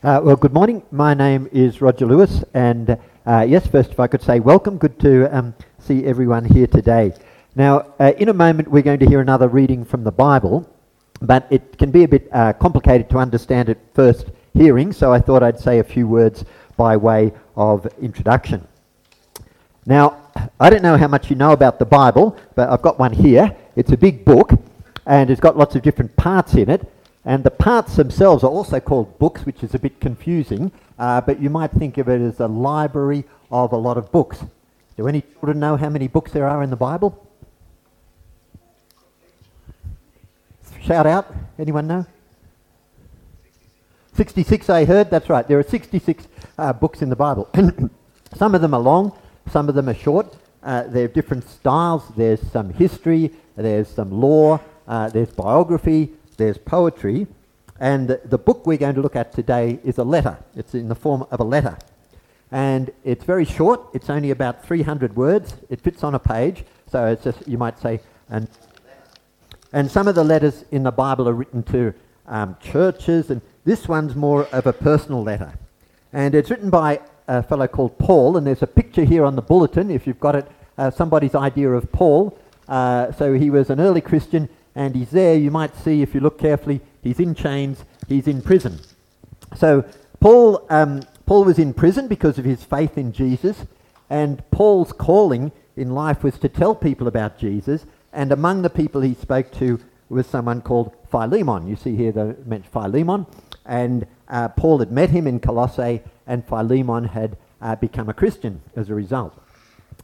Uh, well, good morning. My name is Roger Lewis, and uh, yes, first, if I could say welcome, good to um, see everyone here today. Now, uh, in a moment, we're going to hear another reading from the Bible, but it can be a bit uh, complicated to understand at first hearing, so I thought I'd say a few words by way of introduction. Now, I don't know how much you know about the Bible, but I've got one here. It's a big book, and it's got lots of different parts in it. And the parts themselves are also called books, which is a bit confusing, uh, but you might think of it as a library of a lot of books. Do any children know how many books there are in the Bible? Shout out. Anyone know? 66 I heard, that's right. There are 66 uh, books in the Bible. some of them are long, some of them are short. Uh, there are different styles. There's some history, there's some law, uh, there's biography, there's poetry. And the, book we're going to look at today is a letter. It's in the form of a letter. And it's very short. It's only about 300 words. It fits on a page. So it's just, you might say, and, and some of the letters in the Bible are written to um, churches and this one's more of a personal letter. And it's written by a fellow called Paul, and there's a picture here on the bulletin, if you've got it, uh, somebody's idea of Paul. Uh, so he was an early Christian, and he's there. You might see, if you look carefully, he's in chains, he's in prison. So Paul, um, Paul was in prison because of his faith in Jesus, and Paul's calling in life was to tell people about Jesus, and among the people he spoke to was someone called Philemon. You see here the mention Philemon and uh, Paul had met him in Colossae, and Philemon had uh, become a Christian as a result.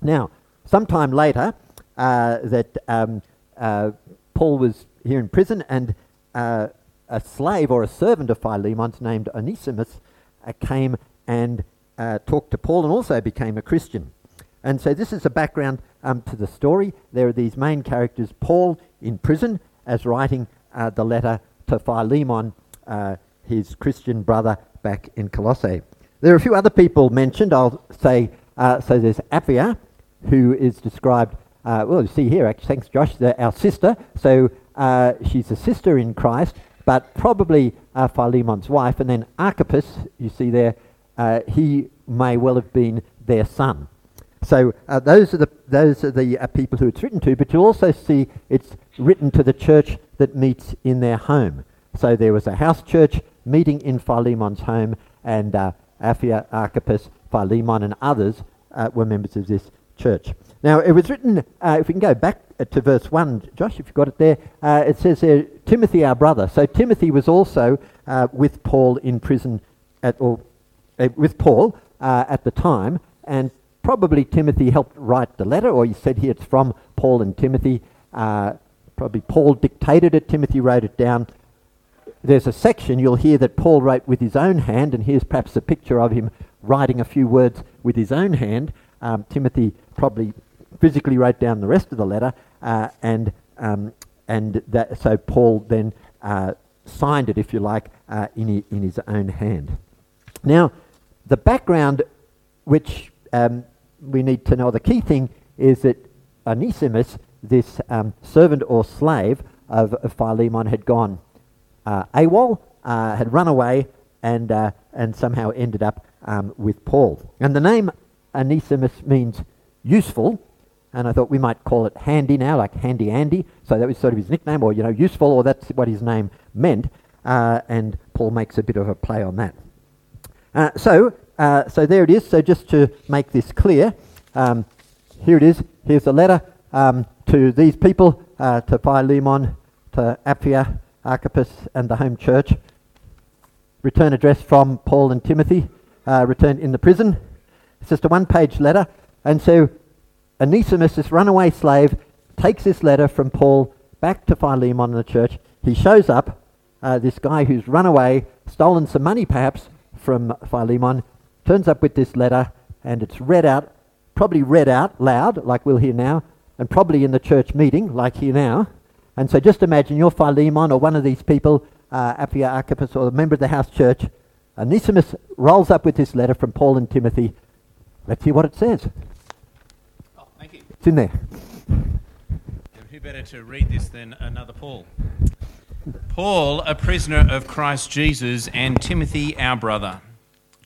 Now, sometime later, uh, that um, uh, Paul was here in prison, and uh, a slave or a servant of Philemon's named Onesimus uh, came and talked to Paul and also became a Christian. And so this is the background um, to the story. There are these main characters, Paul in prison as writing the letter to Philemon, uh, his Christian brother back in Colossae. There are a few other people mentioned. I'll say, uh, so there's Apphia, who is described, uh, well, you see here, actually, thanks Josh, our sister. So uh, she's a sister in Christ, but probably uh, Philemon's wife. And then Archippus, you see there, uh, he may well have been their son. So uh, those are the those are the uh, people who it's written to. But you'll also see it's written to the church that meets in their home. So there was a house church meeting in Philemon's home, and Apphia, Archippus, Philemon, and others were members of this church. Now, it was written, uh, if we can go back uh, to verse 1, Josh, if you've got it there, uh, it says there, Timothy, our brother. So Timothy was also uh, with Paul in prison, at, or with Paul at the time, and probably Timothy helped write the letter, or he said here it's from Paul and Timothy. probably Paul dictated it, Timothy wrote it down, there's a section you'll hear that Paul wrote with his own hand, and here's perhaps a picture of him writing a few words with his own hand. Um, Timothy probably physically wrote down the rest of the letter, uh, and um, and that, so Paul then uh, signed it, if you like, uh, in, in his own hand. Now, the background which um, we need to know, the key thing is that Onesimus, this um, servant or slave of, of Philemon, had gone uh, AWOL, uh, had run away and, uh, and somehow ended up um, with Paul. And the name Onesimus means useful, and I thought we might call it handy now, like Handy Andy. So that was sort of his nickname, or, you know, useful, or that's what his name meant. Uh, and Paul makes a bit of a play on that. Uh, so, uh, so there it is. So just to make this clear, um, here it is. Here's a letter um, to these people, to Philemon, to Apphia, Archippus and the home church. Return address from Paul and Timothy, uh, returned in the prison. It's just a one page letter. And so Onesimus, this runaway slave, takes this letter from Paul back to Philemon in the church. He shows up, uh, this guy who's run away, stolen some money perhaps from Philemon, turns up with this letter, and it's read out, probably read out loud, like we'll hear now, and probably in the church meeting, like here now. And so just imagine you're Philemon or one of these people, uh, Apphia Archippus or a member of the house church. Onesimus rolls up with this letter from Paul and Timothy. Let's hear what it says. In there. Who better to read this than another Paul? Paul, a prisoner of Christ Jesus, and Timothy, our brother,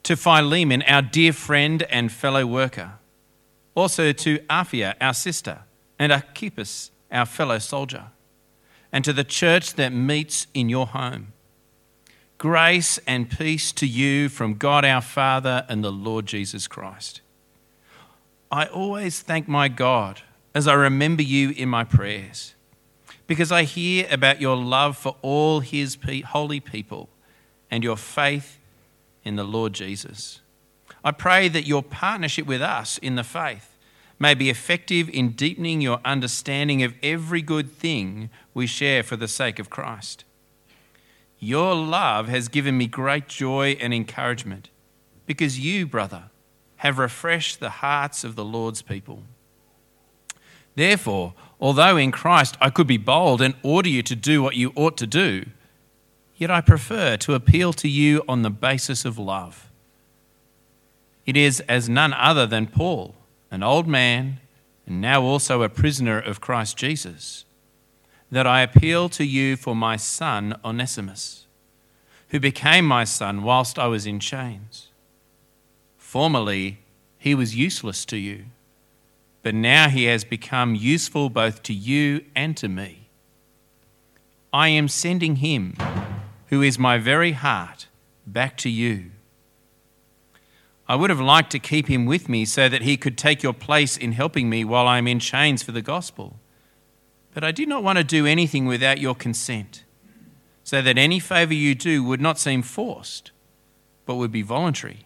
to Philemon, our dear friend and fellow worker, also to Apphia, our sister, and Archippus, our fellow soldier, and to the church that meets in your home. Grace and peace to you from God our Father and the Lord Jesus Christ. I always thank my God as I remember you in my prayers because I hear about your love for all his holy people and your faith in the Lord Jesus. I pray that your partnership with us in the faith may be effective in deepening your understanding of every good thing we share for the sake of Christ. Your love has given me great joy and encouragement because you, brother, have refreshed the hearts of the Lord's people. Therefore, although in Christ I could be bold and order you to do what you ought to do, yet I prefer to appeal to you on the basis of love. It is as none other than Paul, an old man, and now also a prisoner of Christ Jesus, that I appeal to you for my son Onesimus, who became my son whilst I was in chains. Formerly, he was useless to you but now he has become useful both to you and to me. I am sending him, who is my very heart, back to you. I would have liked to keep him with me so that he could take your place in helping me while I am in chains for the gospel. But I did not want to do anything without your consent, so that any favour you do would not seem forced, but would be voluntary.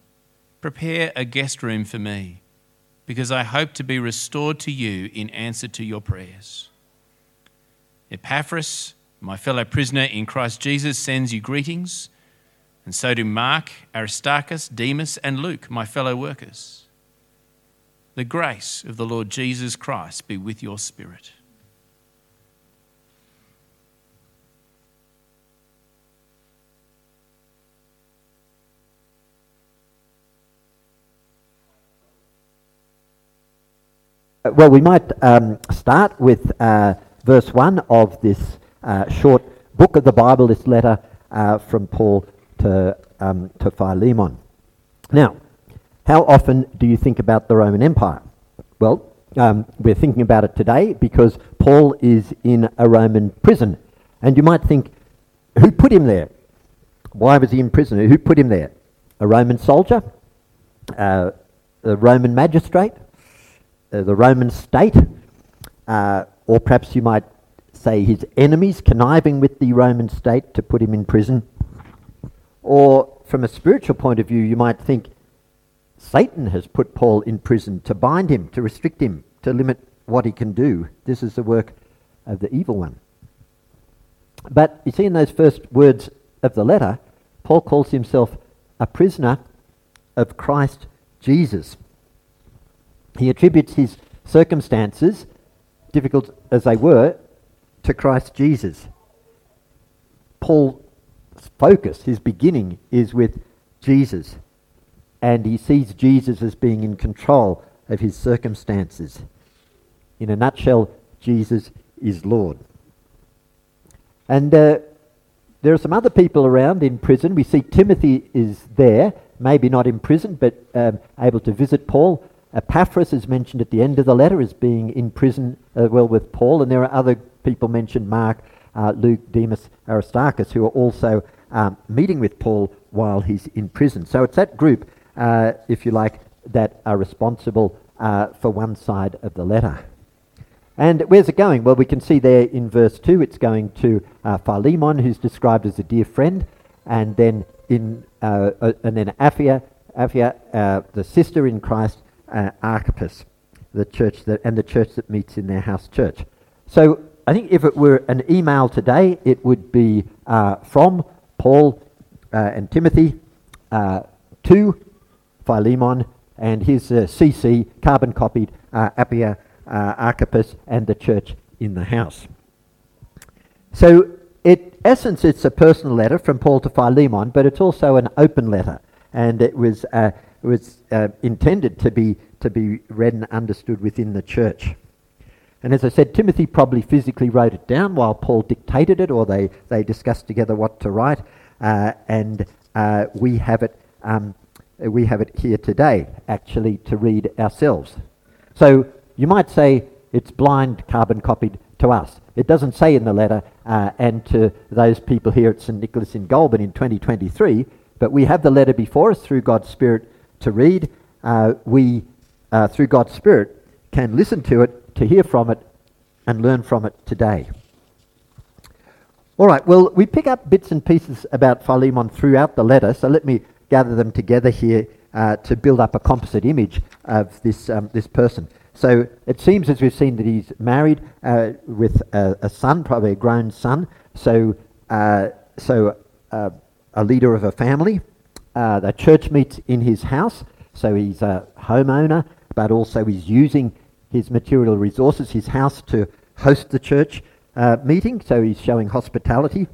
prepare a guest room for me because I hope to be restored to you in answer to your prayers. Epaphras, my fellow prisoner in Christ Jesus, sends you greetings, and so do Mark, Aristarchus, Demas, and Luke, my fellow workers. The grace of the Lord Jesus Christ be with your spirit. Well, we might um, start with uh, verse 1 of this uh, short book of the Bible, this letter uh, from Paul to, um, to Philemon. Now, how often do you think about the Roman Empire? Well, um, we're thinking about it today because Paul is in a Roman prison. And you might think, who put him there? Why was he in prison? Who put him there? A Roman soldier? Uh, a Roman magistrate? Uh, the Roman state, uh, or perhaps you might say his enemies conniving with the Roman state to put him in prison. Or from a spiritual point of view, you might think Satan has put Paul in prison to bind him, to restrict him, to limit what he can do. This is the work of the evil one. But you see, in those first words of the letter, Paul calls himself a prisoner of Christ Jesus. He attributes his circumstances, difficult as they were, to Christ Jesus. Paul's focus, his beginning, is with Jesus, and he sees Jesus as being in control of his circumstances. In a nutshell, Jesus is Lord. And uh, there are some other people around in prison. We see Timothy is there, maybe not in prison, but um, able to visit Paul. Epaphras is mentioned at the end of the letter as being in prison, uh, well, with Paul, and there are other people mentioned, Mark, uh, Luke, Demas, Aristarchus, who are also um, meeting with Paul while he's in prison. So it's that group, uh, if you like, that are responsible uh, for one side of the letter. And where's it going? Well, we can see there in verse 2 it's going to uh, Philemon, who's described as a dear friend, and then in uh, and then Apphia uh, the sister in Christ, uh, Archippus, the church that, and the church that meets in their house church. So I think if it were an email today, it would be uh, from Paul uh, and Timothy uh, to Philemon and his CC, carbon copied, Apphia, Archippus, and the church in the house. So in essence, it's a personal letter from Paul to Philemon, but it's also an open letter, and it was uh, it was uh, intended to be to be read and understood within the church. And as I said, Timothy probably physically wrote it down while Paul dictated it, or they, they discussed together what to write, uh, and uh, we have it um, we have it here today, actually, to read ourselves. So you might say it's blind carbon copied to us. It doesn't say in the letter, uh, and to those people here at St. Nicholas in Goulburn in 2023, but we have the letter before us through God's Spirit to read. Uh, we, uh, through God's Spirit, can listen to it, to hear from it, and learn from it today. All right, well, we pick up bits and pieces about Philemon throughout the letter, so let me gather them together here uh, to build up a composite image of this, um, this person. So it seems as we've seen that he's married uh, with a, a, son, probably a grown son. So, uh, so uh, a leader of a family. Uh, the church meets in his house. So he's a homeowner, but also he's using his material resources, his house, to host the church uh, meeting. So he's showing hospitality.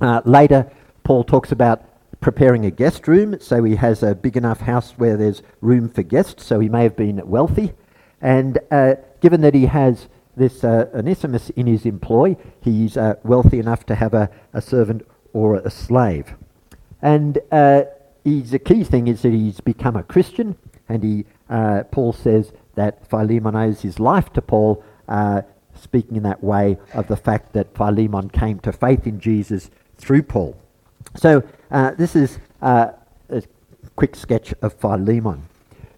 Uh, later, Paul talks about preparing a guest room. So he has a big enough house where there's room for guests. So he may have been wealthy. And uh, given that he has this uh, Onesimus in his employ, he's uh, wealthy enough to have a, a, servant or a slave. And uh, he's, a key thing is that he's become a Christian, and he, uh, Paul says that Philemon owes his life to Paul, uh, speaking in that way of the fact that Philemon came to faith in Jesus through Paul. So this is a quick sketch of Philemon.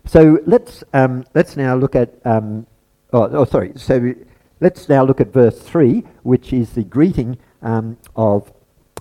So let's, um, let's now look at, um, oh, oh, sorry, so let's now look at verse 3, which is the greeting um, of,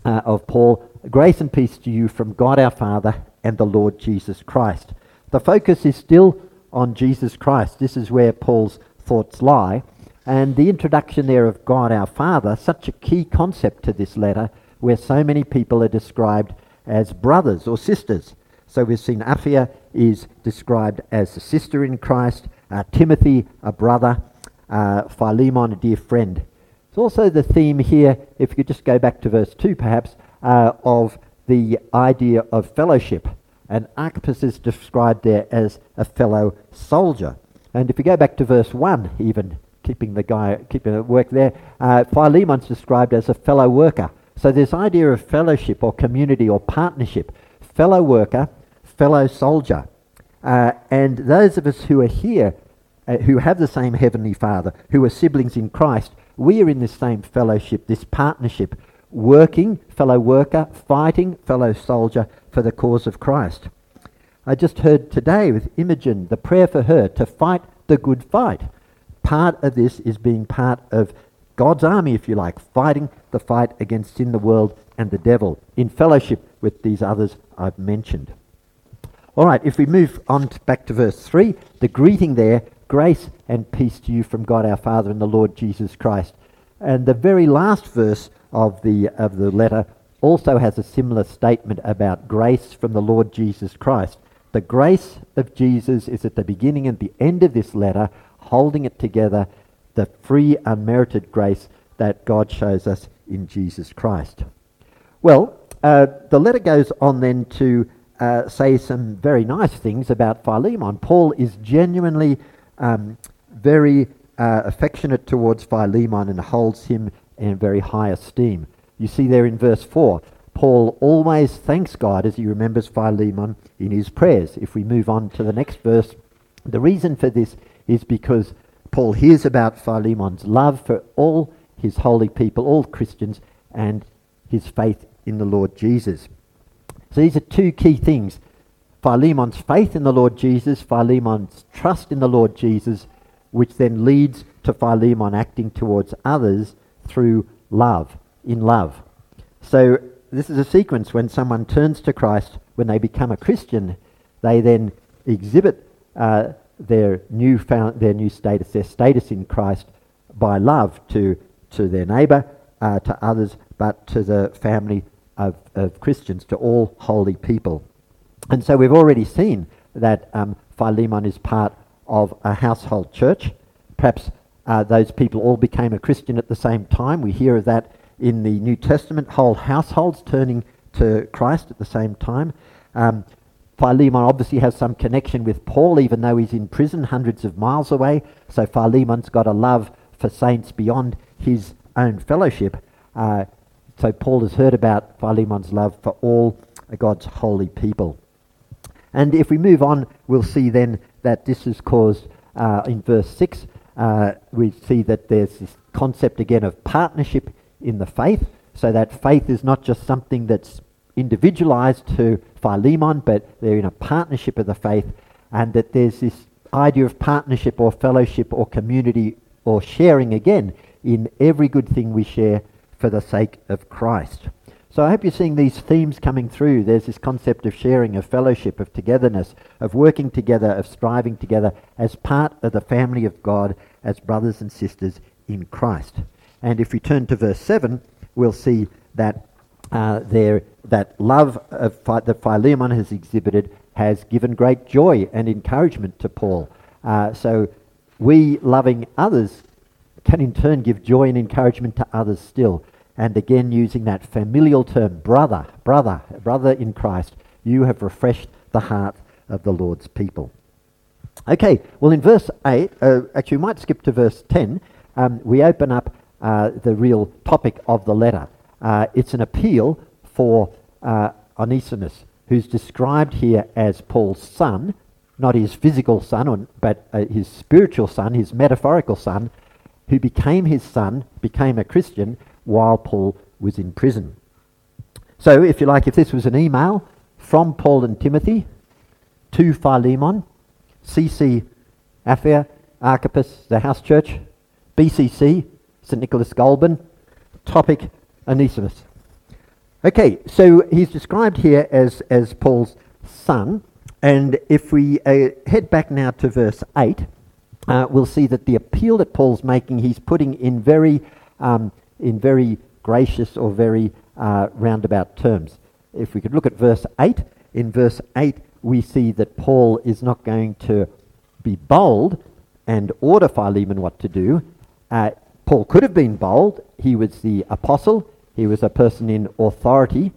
uh, of Paul. Grace and peace to you from God our Father and the Lord Jesus Christ. The focus is still on Jesus Christ. This is where Paul's thoughts lie. And the introduction there of God our Father, such a key concept to this letter, where so many people are described as brothers or sisters. So we've seen Apphia is described as a sister in Christ, uh, Timothy, a brother, uh, Philemon, a dear friend. It's also the theme here, if you just go back to verse 2 perhaps, uh, of the idea of fellowship. And Archippus is described there as a fellow soldier. And if you go back to verse 1, even keeping the guy, keeping the work there, uh, Philemon's described as a fellow worker. So this idea of fellowship or community or partnership, fellow worker, fellow soldier. Uh, and those of us who are here, uh, who have the same Heavenly Father, who are siblings in Christ, we are in this same fellowship, this partnership, working, fellow worker, fighting, fellow soldier for the cause of Christ. I just heard today with Imogen the prayer for her to fight the good fight. Part of this is being part of God's army, if you like, fighting the fight against sin, the world, and the devil, in fellowship with these others I've mentioned. All right, if we move on to back to verse 3, the greeting there grace and peace to you from God our Father and the Lord Jesus Christ. And the very last verse of the, of the letter also has a similar statement about grace from the Lord Jesus Christ. The grace of Jesus is at the beginning and the end of this letter, holding it together, the free, unmerited grace that God shows us in Jesus Christ. Well, uh, the letter goes on then to uh, say some very nice things about Philemon. Paul is genuinely um, very uh, affectionate towards Philemon and holds him in very high esteem. You see there in verse 4, Paul always thanks God as he remembers Philemon in his prayers. If we move on to the next verse, the reason for this is because Paul hears about Philemon's love for all his holy people, all Christians, and his faith in the Lord Jesus. So these are two key things Philemon's faith in the Lord Jesus, Philemon's trust in the Lord Jesus, which then leads to Philemon acting towards others through love, in love. So this is a sequence when someone turns to Christ, when they become a Christian, they then exhibit uh, their new found, their new status, their status in Christ by love to to their neighbour, uh, to others, but to the family of, of Christians, to all holy people. And so we've already seen that um, Philemon is part of a household church. Perhaps uh, those people all became a Christian at the same time. We hear of that in the New Testament, whole households turning to Christ at the same time. Um, Philemon obviously has some connection with Paul, even though he's in prison hundreds of miles away. So Philemon's got a love for saints beyond his own fellowship. Uh, so Paul has heard about Philemon's love for all God's holy people. And if we move on, we'll see then that this is caused uh, in verse 6. Uh, we see that there's this concept again of partnership in the faith, so that faith is not just something that's individualized to Philemon, but they're in a partnership of the faith, and that there's this idea of partnership or fellowship or community or sharing again in every good thing we share for the sake of Christ. So I hope you're seeing these themes coming through. There's this concept of sharing, of fellowship, of togetherness, of working together, of striving together as part of the family of God, as brothers and sisters in Christ. And if we turn to verse 7, we'll see that uh, there, that love of, that Philemon has exhibited has given great joy and encouragement to Paul. Uh, so we loving others can in turn give joy and encouragement to others still. And again, using that familial term, brother, brother, brother in Christ, you have refreshed the heart of the Lord's people. Okay, well, in verse 8, uh, actually, we might skip to verse 10. Um, we open up uh, the real topic of the letter. Uh, it's an appeal for uh, Onesimus, who's described here as Paul's son, not his physical son, but uh, his spiritual son, his metaphorical son, who became his son, became a Christian while Paul was in prison. So, if you like, if this was an email from Paul and Timothy to Philemon, CC Apphia, Archippus, the house church, BCC, St. Nicholas Goulburn, topic Onesimus. Okay, so he's described here as, as Paul's son, and if we uh, head back now to verse 8, uh, we'll see that the appeal that Paul's making, he's putting in very, um, in very gracious or very uh, roundabout terms. If we could look at verse 8, in verse 8 we see that Paul is not going to be bold and order Philemon what to do. Uh, Paul could have been bold. He was the apostle. He was a person in authority.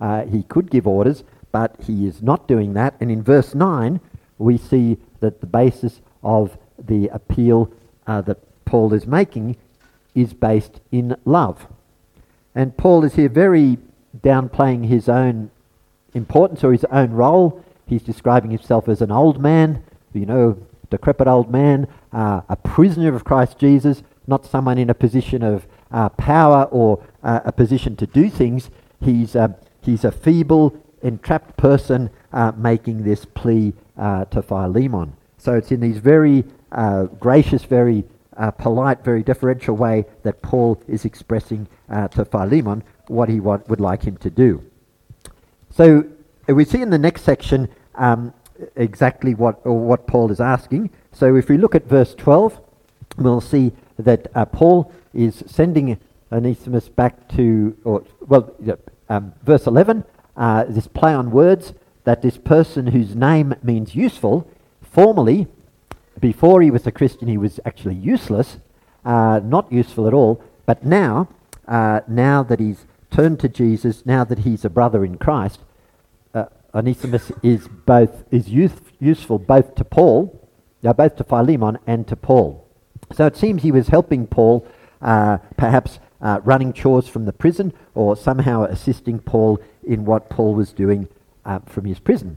Uh, he could give orders, but he is not doing that. And in verse 9, we see that the basis of the appeal uh, that Paul is making is based in love. And Paul is here very downplaying his own importance or his own role. He's describing himself as an old man, you know, decrepit old man, uh, a prisoner of Christ Jesus, not someone in a position of uh, power or uh, a position to do things. He's, he's a feeble, entrapped person uh, making this plea uh, to Philemon. So it's in these very uh, gracious, very polite, very deferential way that Paul is expressing to Philemon what he would like him to do. So we see in the next section um, exactly what, what Paul is asking. So if we look at verse 12, we'll see that uh, Paul is sending Onesimus back to, or well, um, verse 11, uh, this play on words that this person whose name means useful, formerly, before he was a Christian, he was actually useless, uh, not useful at all, but now, uh, now that he's turned to Jesus, now that he's a brother in Christ, uh, Onesimus is both is youth, useful both to Paul, now both to Philemon and to Paul. So it seems he was helping Paul, uh, perhaps uh, running chores from the prison, or somehow assisting Paul in what Paul was doing uh, from his prison.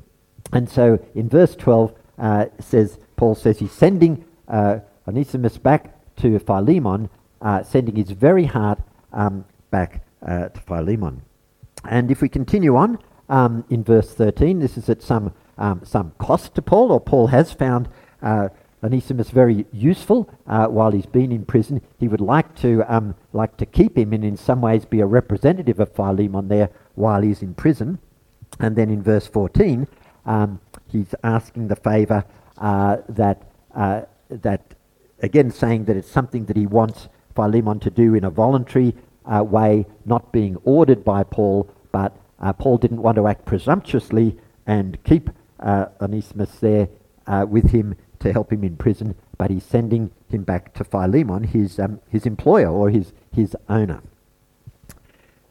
And so in verse 12, uh, says Paul says he's sending uh, Onesimus back to Philemon uh, sending his very heart um, back uh, to Philemon. And if we continue on um, in verse 13, this is at some, um, some cost to Paul, or Paul has found uh, Onesimus very useful uh, while he's been in prison. He would like to, um, like to keep him and in some ways be a representative of Philemon there while he's in prison. And then in verse 14, um, he's asking the favour that, uh, that, again, saying that it's something that he wants Philemon to do in a voluntary uh, way, not being ordered by Paul, but uh, Paul didn't want to act presumptuously and keep uh, Onesimus there uh, with him to help him in prison, but he's sending him back to Philemon, his, um, his employer or his, his owner.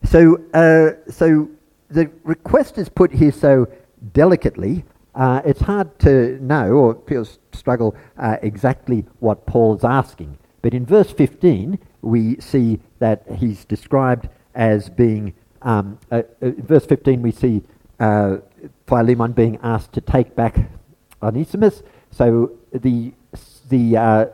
So, uh, so the request is put here so delicately, uh, it's hard to know or people struggle uh, exactly what Paul's asking. But in verse 15, we see that he's described as being, um, uh, uh verse 15, we see uh, Philemon being asked to take back Onesimus. So the, the, uh,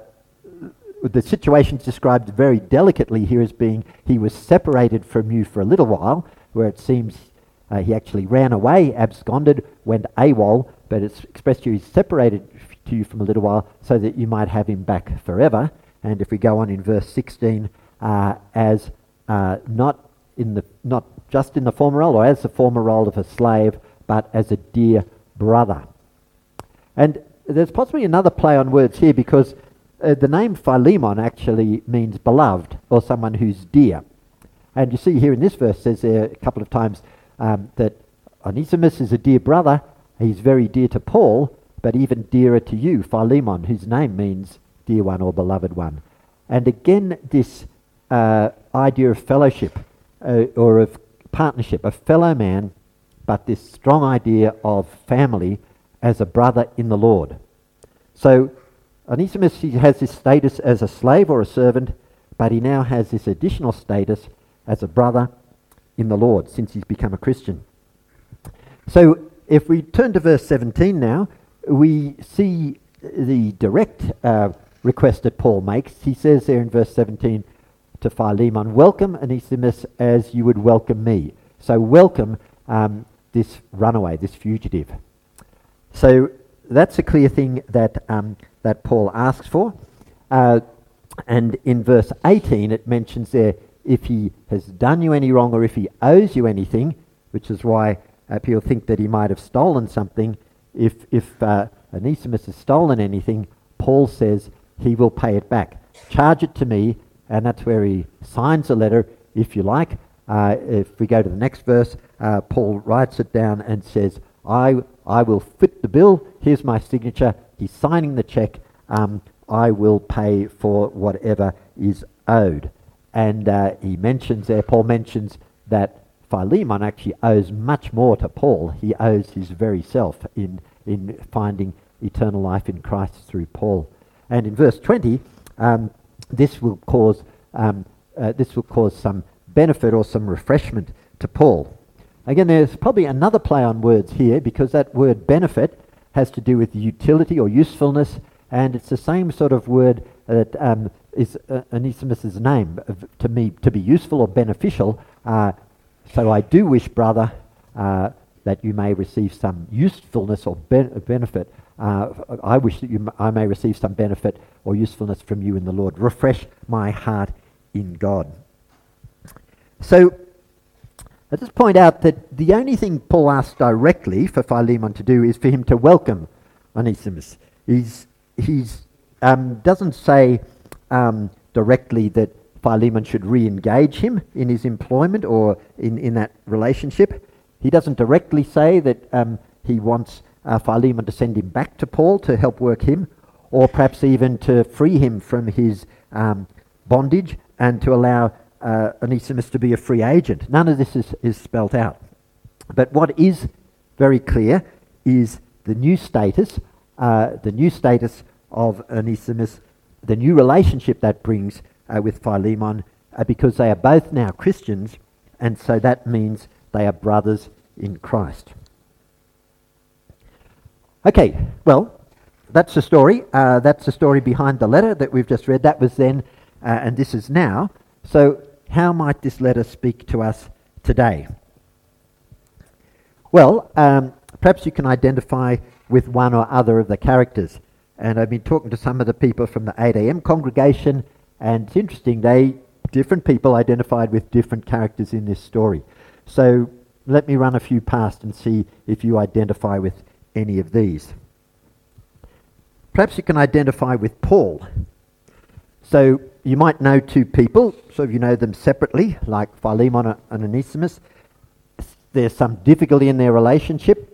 the situation is described very delicately here as being he was separated from you for a little while, where it seems uh, he actually ran away, absconded, went AWOL, but it's expressed to you he's separated to you from a little while so that you might have him back forever. And if we go on in verse 16, uh, as uh, not in the not just in the former role or as the former role of a slave, but as a dear brother. And there's possibly another play on words here because uh, the name Philemon actually means beloved or someone who's dear. And you see here in this verse says there a couple of times um, that Onesimus is a dear brother. He's very dear to Paul, but even dearer to you, Philemon, whose name means dear one or beloved one. And again, this uh, idea of fellowship uh, or of partnership, a fellow man, but this strong idea of family as a brother in the Lord. So Onesimus he has this status as a slave or a servant, but he now has this additional status as a brother in the Lord since he's become a Christian. So if we turn to verse 17 now, we see the direct uh, request that Paul makes. He says there in verse 17 to Philemon, Welcome Onesimus as you would welcome me. So welcome um, this runaway, this fugitive. So that's a clear thing that, um, that Paul asks for. Uh, and in verse 18, it mentions there if he has done you any wrong or if he owes you anything, which is why uh, people think that he might have stolen something. If, if uh, Onesimus has stolen anything, Paul says he will pay it back. Charge it to me, and that's where he signs a letter, if you like. Uh, if we go to the next verse, uh, Paul writes it down and says, I, I will fit the bill. Here's my signature. He's signing the check. Um, I will pay for whatever is owed. And uh, he mentions there, Paul mentions that Philemon actually owes much more to Paul. He owes his very self in, in finding eternal life in Christ through Paul. And in verse 20, um, this will cause um, uh, this will cause some benefit or some refreshment to Paul. Again, there's probably another play on words here because that word benefit has to do with utility or usefulness, and it's the same sort of word that um, is uh, Onesimus's name uh, to me to be useful or beneficial. Uh, so I do wish, brother, uh, that you may receive some usefulness or ben- benefit. Uh, I wish that you m- I may receive some benefit or usefulness from you in the Lord. Refresh my heart in God. So I just point out that the only thing Paul asks directly for Philemon to do is for him to welcome Onesimus. He's, he's um, doesn't say um, directly that Philemon should re-engage him in his employment or in, in that relationship. He doesn't directly say that um, he wants uh, Philemon to send him back to Paul to help work him, or perhaps even to free him from his um, bondage and to allow uh, Onesimus to be a free agent. None of this is, is spelt out. But what is very clear is the new status, uh, the new status of Onesimus, the new relationship that brings uh, with Philemon, uh, because they are both now Christians, and so that means they are brothers in Christ. Okay, well, that's the story. Uh, that's the story behind the letter that we've just read. That was then uh, and this is now. So, how might this letter speak to us today? Well, um, perhaps you can identify with one or other of the characters. And I've been talking to some of the people from the 8 a.m. congregation, and it's interesting, they different people identified with different characters in this story. So let me run a few past and see if you identify with any of these. Perhaps you can identify with Paul. So you might know two people, so if you know them separately, like Philemon and Onesimus. There's some difficulty in their relationship.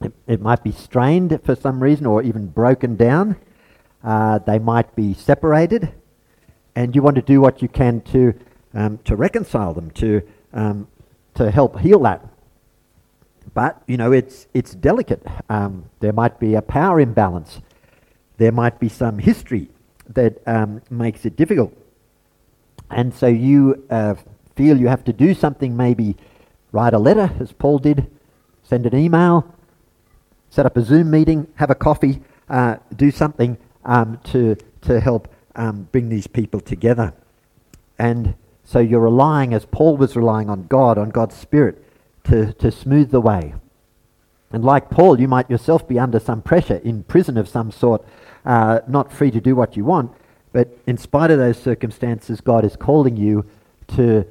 It, it might be strained for some reason or even broken down. Uh, they might be separated. And you want to do what you can to, um, to reconcile them, to, um, to help heal that. But, you know, it's, it's delicate. Um, there might be a power imbalance. There might be some history that um, makes it difficult. And so you uh, feel you have to do something, maybe write a letter, as Paul did, send an email, set up a Zoom meeting, have a coffee, uh, do something um, to, to help um, bring these people together. And so you're relying, as Paul was relying on God, on God's Spirit, to, to smooth the way. And like Paul, you might yourself be under some pressure, in prison of some sort, uh, not free to do what you want. But in spite of those circumstances, God is calling you to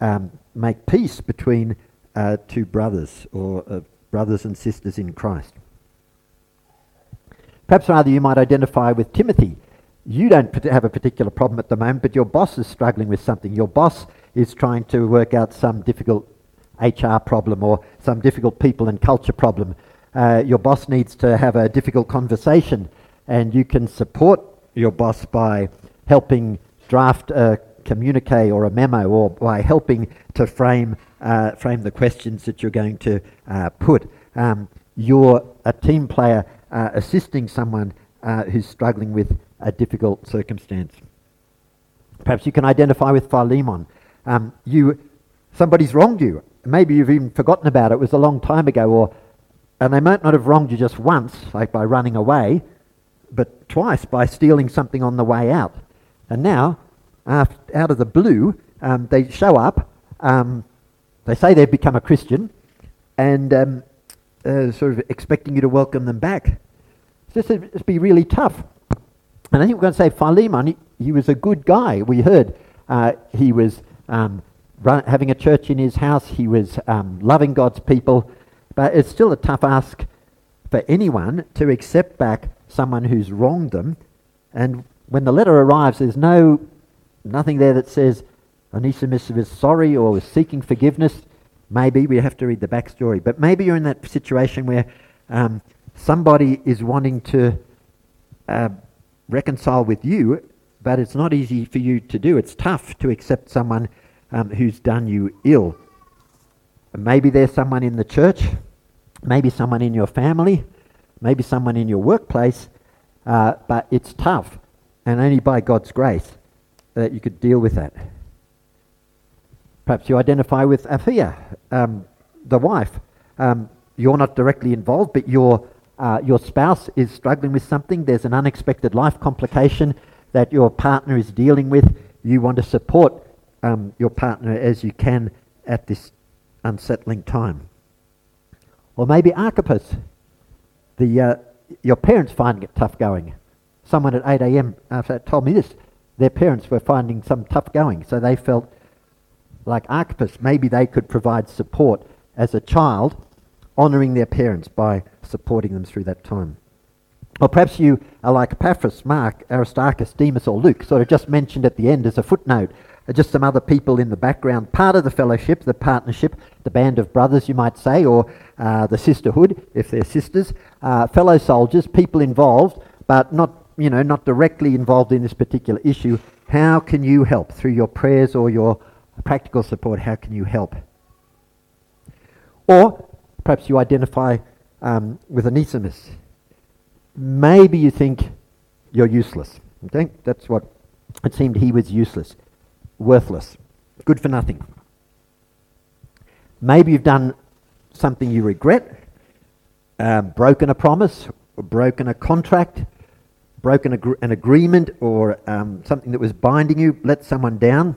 um, make peace between uh, two brothers or uh, brothers and sisters in Christ. Perhaps rather you might identify with Timothy. You don't have a particular problem at the moment, but your boss is struggling with something. Your boss is trying to work out some difficult HR problem or some difficult people and culture problem. Uh, your boss needs to have a difficult conversation, and you can support your boss by helping draft a communique or a memo or by helping to frame, uh, frame the questions that you're going to uh, put. Um, you're a team player uh, assisting someone uh, who's struggling with a difficult circumstance. Perhaps you can identify with Philemon. Um, you, somebody's wronged you. Maybe you've even forgotten about it. It was a long time ago, or and they might not have wronged you just once, like by running away, but twice by stealing something on the way out. And now, out of the blue, um, they show up. Um, they say they've become a Christian, and um, uh, sort of expecting you to welcome them back. So this would be really tough. And I think we're going to say Philemon, he, he was a good guy. We heard uh, he was um, run, having a church in his house, he was um, loving God's people, but it's still a tough ask for anyone to accept back someone who's wronged them. And when the letter arrives, there's no nothing there that says Onesimus was sorry or was seeking forgiveness. Maybe we have to read the backstory, but maybe you're in that situation where um, somebody is wanting to uh, reconcile with you, but it's not easy for you to do. It's tough to accept someone um, who's done you ill. Maybe there's someone in the church, maybe someone in your family, maybe someone in your workplace, uh, but it's tough, and only by God's grace that you could deal with that. Perhaps you identify with Apphia, um, the wife. Um, you're not directly involved, but your, uh, your spouse is struggling with something. There's an unexpected life complication that your partner is dealing with. You want to support um, your partner as you can at this unsettling time. Or maybe Archippus. The, uh, your parents finding it tough going. Someone at 8 a.m. after told me this. Their parents were finding some tough going, so they felt like Archippus, maybe they could provide support as a child, honouring their parents by supporting them through that time. Or perhaps you are like Epaphras, Mark, Aristarchus, Demas, or Luke, sort of just mentioned at the end as a footnote. Just some other people in the background, part of the fellowship, the partnership, the band of brothers, you might say, or uh, the sisterhood, if they're sisters, uh, fellow soldiers, people involved, but not, you know, not directly involved in this particular issue. How can you help through your prayers or your practical support, how can you help? Or perhaps you identify um, with Onesimus. Maybe you think you're useless. Okay? That's what it seemed he was useless, worthless, good for nothing. Maybe you've done something you regret, um, broken a promise, broken a contract, broken agr- an agreement or um, something that was binding you, let someone down.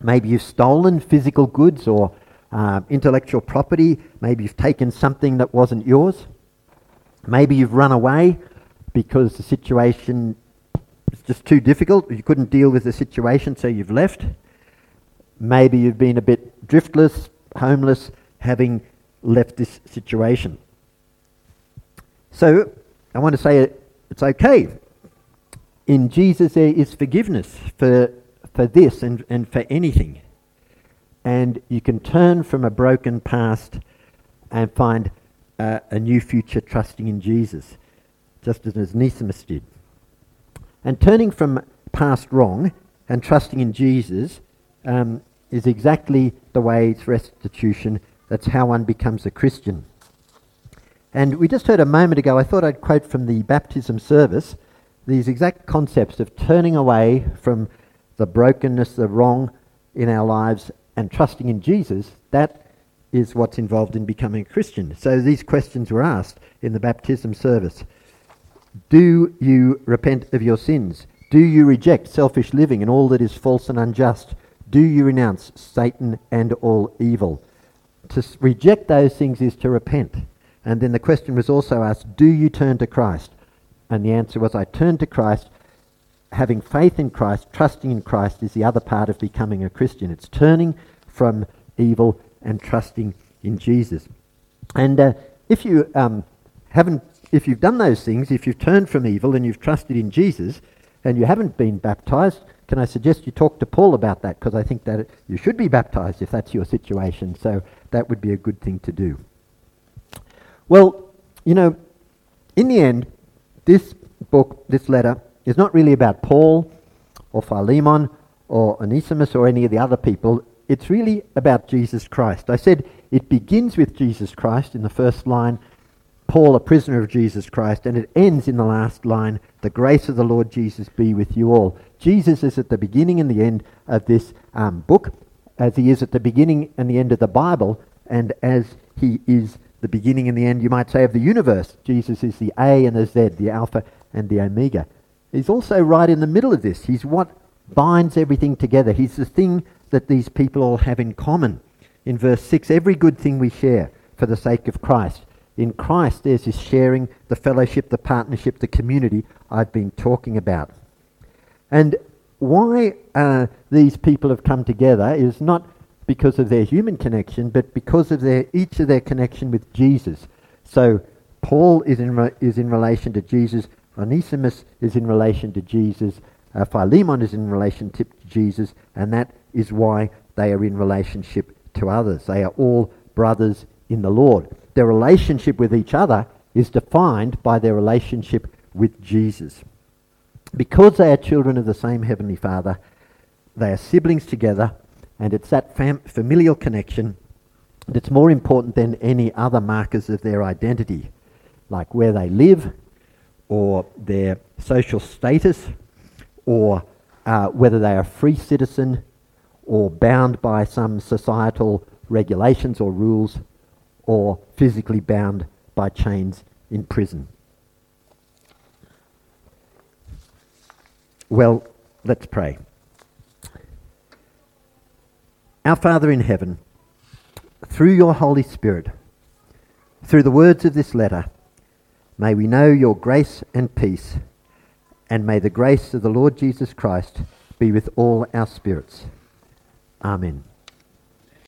Maybe you've stolen physical goods or uh, intellectual property. Maybe you've taken something that wasn't yours. Maybe you've run away because the situation is just too difficult. You couldn't deal with the situation, so you've left. Maybe you've been a bit driftless, homeless, having left this situation. So I want to say it's okay. In Jesus, there is forgiveness for, for this and, and for anything. And you can turn from a broken past and find uh, a new future trusting in Jesus, just as Onesimus did. And turning from past wrong and trusting in Jesus um, is exactly the way it's restitution. That's how one becomes a Christian. And we just heard a moment ago, I thought I'd quote from the baptism service these exact concepts of turning away from the brokenness, the wrong in our lives, and trusting in Jesus. That is what's involved in becoming a Christian. So these questions were asked in the baptism service Do you repent of your sins? Do you reject selfish living and all that is false and unjust? Do you renounce Satan and all evil? To reject those things is to repent. And then the question was also asked, Do you turn to Christ? And the answer was, I turn to Christ. Having faith in Christ, trusting in Christ is the other part of becoming a Christian. It's turning from evil and trusting in Jesus. And uh, if you um, haven't, if you've done those things, if you've turned from evil and you've trusted in Jesus, and you haven't been baptized, can I suggest you talk to Paul about that? Because I think that you should be baptized if that's your situation. So that would be a good thing to do. Well, you know, in the end, this book, this letter, is not really about Paul or Philemon or Onesimus or any of the other people. It's really about Jesus Christ. I said it begins with Jesus Christ in the first line, Paul, a prisoner of Jesus Christ, and it ends in the last line, the grace of the Lord Jesus be with you all. Jesus is at the beginning and the end of this um, book, as he is at the beginning and the end of the Bible, and as he is the beginning and the end, you might say, of the universe. Jesus is the A and the Z, the Alpha and the Omega. He's also right in the middle of this. He's what binds everything together. He's the thing that these people all have in common. In verse 6, every good thing we share for the sake of Christ. In Christ, there's this sharing, the fellowship, the partnership, the community I've been talking about. And why uh, these people have come together is not because of their human connection, but because of their each of their connection with Jesus. So Paul is in re- is in relation to Jesus. Onesimus is in relation to Jesus. Uh, Philemon is in relationship to Jesus, and that is why they are in relationship to others. They are all brothers in the Lord. Their relationship with each other is defined by their relationship with Jesus. Because they are children of the same Heavenly Father, they are siblings together and it's that fam- familial connection that's more important than any other markers of their identity, like where they live, or their social status, or uh, whether they are a free citizen or bound by some societal regulations or rules, or physically bound by chains in prison. Well, let's pray. Our Father in heaven, through your Holy Spirit, through the words of this letter, may we know your grace and peace, and may the grace of the Lord Jesus Christ be with all our spirits. Amen.